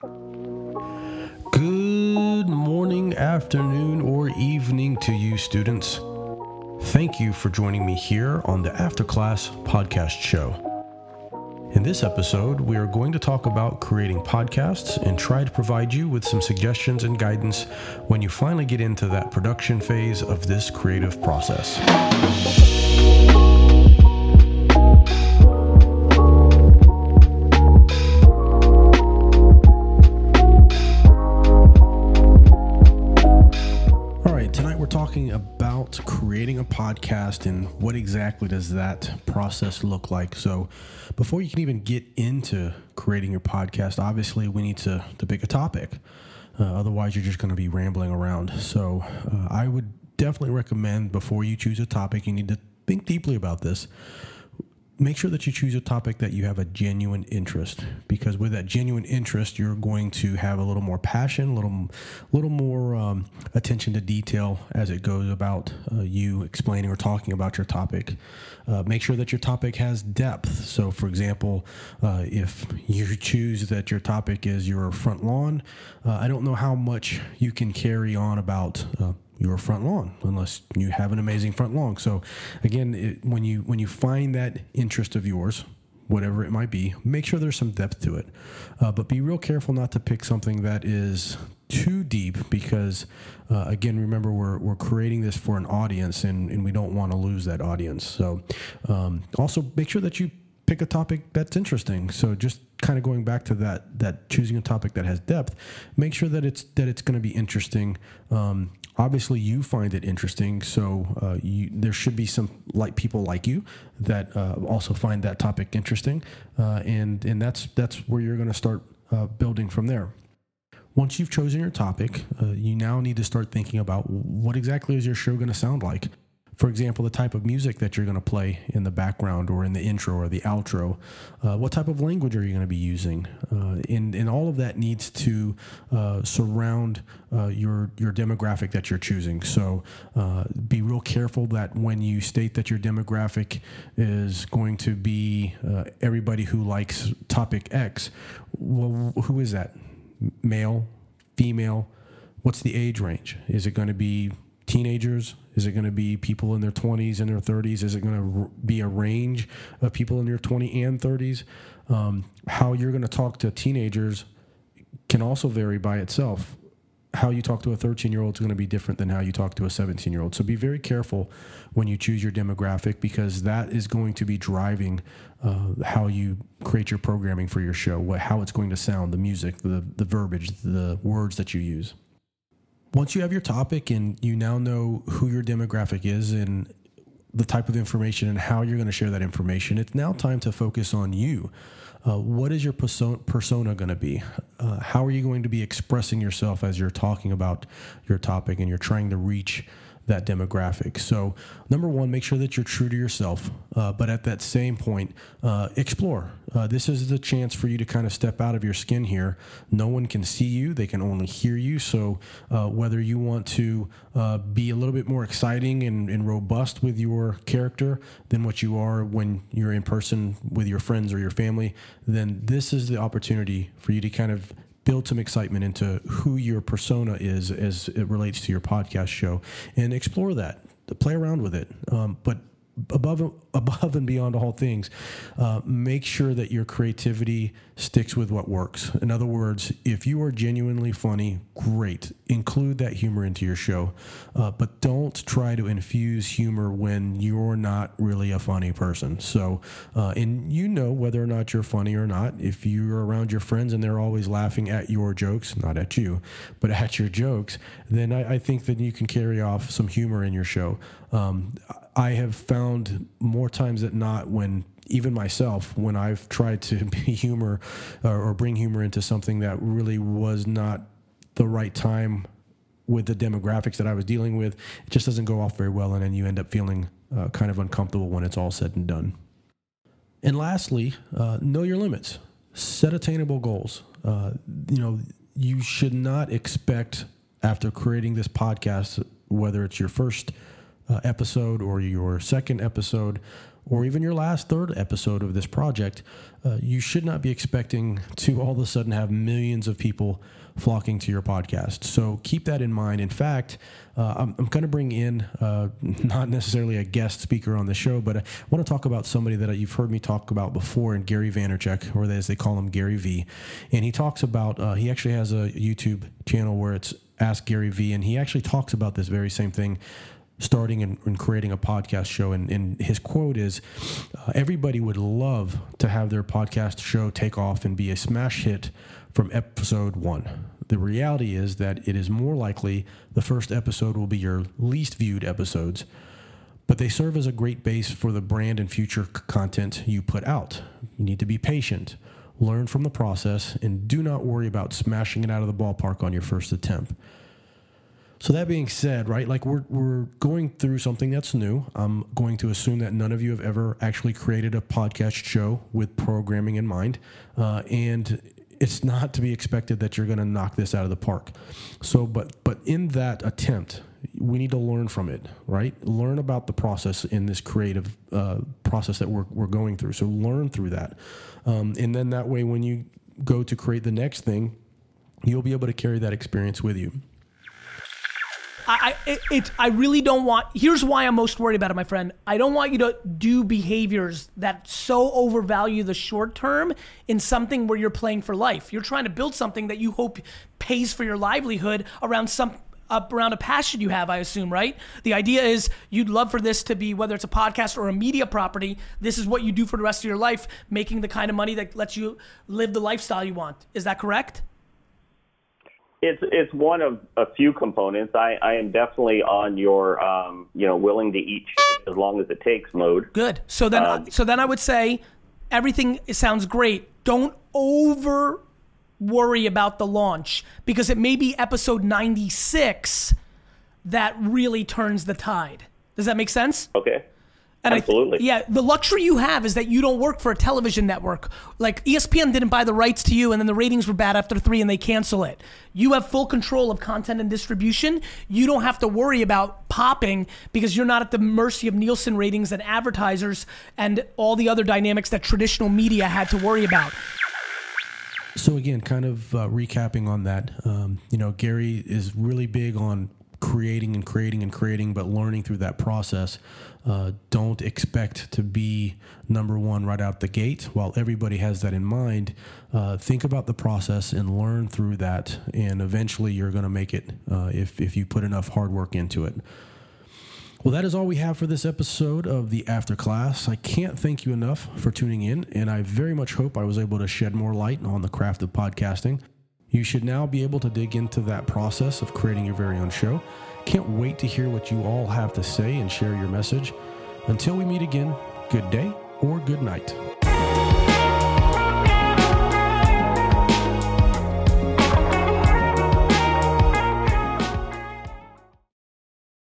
Good morning, afternoon, or evening to you, students. Thank you for joining me here on the After Class Podcast Show. In this episode, we are going to talk about creating podcasts and try to provide you with some suggestions and guidance when you finally get into that production phase of this creative process. Talking about creating a podcast and what exactly does that process look like. So, before you can even get into creating your podcast, obviously we need to, to pick a topic. Uh, otherwise, you're just going to be rambling around. So, uh, I would definitely recommend before you choose a topic, you need to think deeply about this make sure that you choose a topic that you have a genuine interest because with that genuine interest you're going to have a little more passion a little little more um, attention to detail as it goes about uh, you explaining or talking about your topic. Uh, make sure that your topic has depth. So for example uh, if you choose that your topic is your front lawn uh, i don't know how much you can carry on about uh, your front lawn unless you have an amazing front lawn. So again it, when you when you find that interest of yours whatever it might be make sure there's some depth to it. Uh, but be real careful not to pick something that is too deep because uh, again remember we're, we're creating this for an audience and, and we don't want to lose that audience. So um, also make sure that you pick a topic that's interesting. So just kind of going back to that that choosing a topic that has depth make sure that it's that it's going to be interesting. Um, obviously you find it interesting so uh, you, there should be some like people like you that uh, also find that topic interesting uh, and and that's that's where you're going to start uh, building from there. Once you've chosen your topic uh, you now need to start thinking about what exactly is your show going to sound like for example, the type of music that you're going to play in the background or in the intro or the outro. Uh, what type of language are you going to be using? Uh, and, and all of that needs to uh, surround uh, your, your demographic that you're choosing. So uh, be real careful that when you state that your demographic is going to be uh, everybody who likes topic X, well, who is that? Male, female? What's the age range? Is it going to be teenagers? Is it going to be people in their 20s and their 30s? Is it going to be a range of people in their 20 and 30s? Um, how you're going to talk to teenagers can also vary by itself. How you talk to a 13 year old is going to be different than how you talk to a 17 year old. So be very careful when you choose your demographic because that is going to be driving uh, how you create your programming for your show, what, how it's going to sound, the music, the, the verbiage, the words that you use once you have your topic and you now know who your demographic is and the type of information and how you're going to share that information, it's now time to focus on you. Uh, what is your persona, going to be? Uh, how are you going to be expressing yourself as you're talking about your topic and you're trying to reach that demographic. So, number one, make sure that you're true to yourself, uh, but at that same point, uh, explore. Uh, this is the chance for you to kind of step out of your skin here. No one can see you, they can only hear you. So, uh, whether you want to uh, be a little bit more exciting and, and robust with your character than what you are when you're in person with your friends or your family, then this is the opportunity for you to kind of build some excitement into who your persona is as it relates to your podcast show and explore that. Play around with it. Um, but above above and beyond all things, uh, make sure that your creativity sticks with what works. In other words, if you are genuinely funny, great, include that humor into your show, uh, but don't try to infuse humor when you're not really a funny person. So, uh, and you know whether or not you're funny or not. If you're around your friends and they're always laughing at your jokes, not at you, but at your jokes, then I, I think that you can carry off some humor in your show. Um, I have found more times than not when even myself when I've tried to be humor uh, or bring humor into something that really was not the right time with the demographics that I was dealing with, it just doesn't go off very well, and then you end up feeling uh, kind of uncomfortable when it's all said and done. And lastly, uh, know your limits. Set attainable goals. Uh, you know, you should not expect after creating this podcast, whether it's your first uh, episode or your second episode or even your last third episode of this project, uh, you should not be expecting to all of a sudden have millions of people flocking to your podcast. So keep that in mind. In fact, uh, I'm, I'm going to bring in uh, not necessarily a guest speaker on the show, but I want to talk about somebody that you've heard me talk about before, and Gary Vaynerchuk, or as they call him, Gary Vee. And he talks about, uh, he actually has a YouTube channel where it's Ask Gary Vee, and he actually talks about this very same thing starting and, and, creating a podcast show. And, and his quote is uh, Everybody would love to have their podcast show take off and be a smash hit from episode one. The reality is that it is more likely the first episode will be your least viewed episodes, but they serve as a great base for the brand and future c- content you put out. You need to be patient, learn from the process, and do not worry about smashing it out of the ballpark on your first attempt. So that being said, right, like we're we're going through something that's new. I'm going to assume that none of you have ever actually created a podcast show with programming in mind, uh, and it's not to be expected that you're going to knock this out of the park. So, but but in that attempt, we need to learn from it, right? Learn about the process in this creative uh, process that we're we're going through. So learn through that, um, and then that way, when you go to create the next thing, you'll be able to carry that experience with you. I, it, it, I really don't want. Here's why I'm most worried about it, my friend. I don't want you to do behaviors that so overvalue the short term in something where you're playing for life. You're trying to build something that you hope pays for your livelihood around some up around a passion you have, I assume, right? The idea is you'd love for this to be whether it's a podcast or a media property. This is what you do for the rest of your life, making the kind of money that lets you live the lifestyle you want. Is that correct? It's it's one of a few components. I, I am definitely on your um, you know willing to eat as long as it takes mode. Good. So then uh, so then I would say everything sounds great. Don't over worry about the launch because it may be episode 96 that really turns the tide. Does that make sense? Okay. And Absolutely. Th- yeah, the luxury you have is that you don't work for a television network. Like ESPN didn't buy the rights to you, and then the ratings were bad after three, and they cancel it. You have full control of content and distribution. You don't have to worry about popping because you're not at the mercy of Nielsen ratings and advertisers and all the other dynamics that traditional media had to worry about. So again, kind of uh, recapping on that, um, you know, Gary is really big on creating and creating and creating, but learning through that process. Uh, don't expect to be number one right out the gate. While everybody has that in mind, uh, think about the process and learn through that, and eventually you're going to make it uh, if if you put enough hard work into it. Well, that is all we have for this episode of the After Class. I can't thank you enough for tuning in, and I very much hope I was able to shed more light on the craft of podcasting. You should now be able to dig into that process of creating your very own show. Can't wait to hear what you all have to say and share your message. Until we meet again, good day or good night.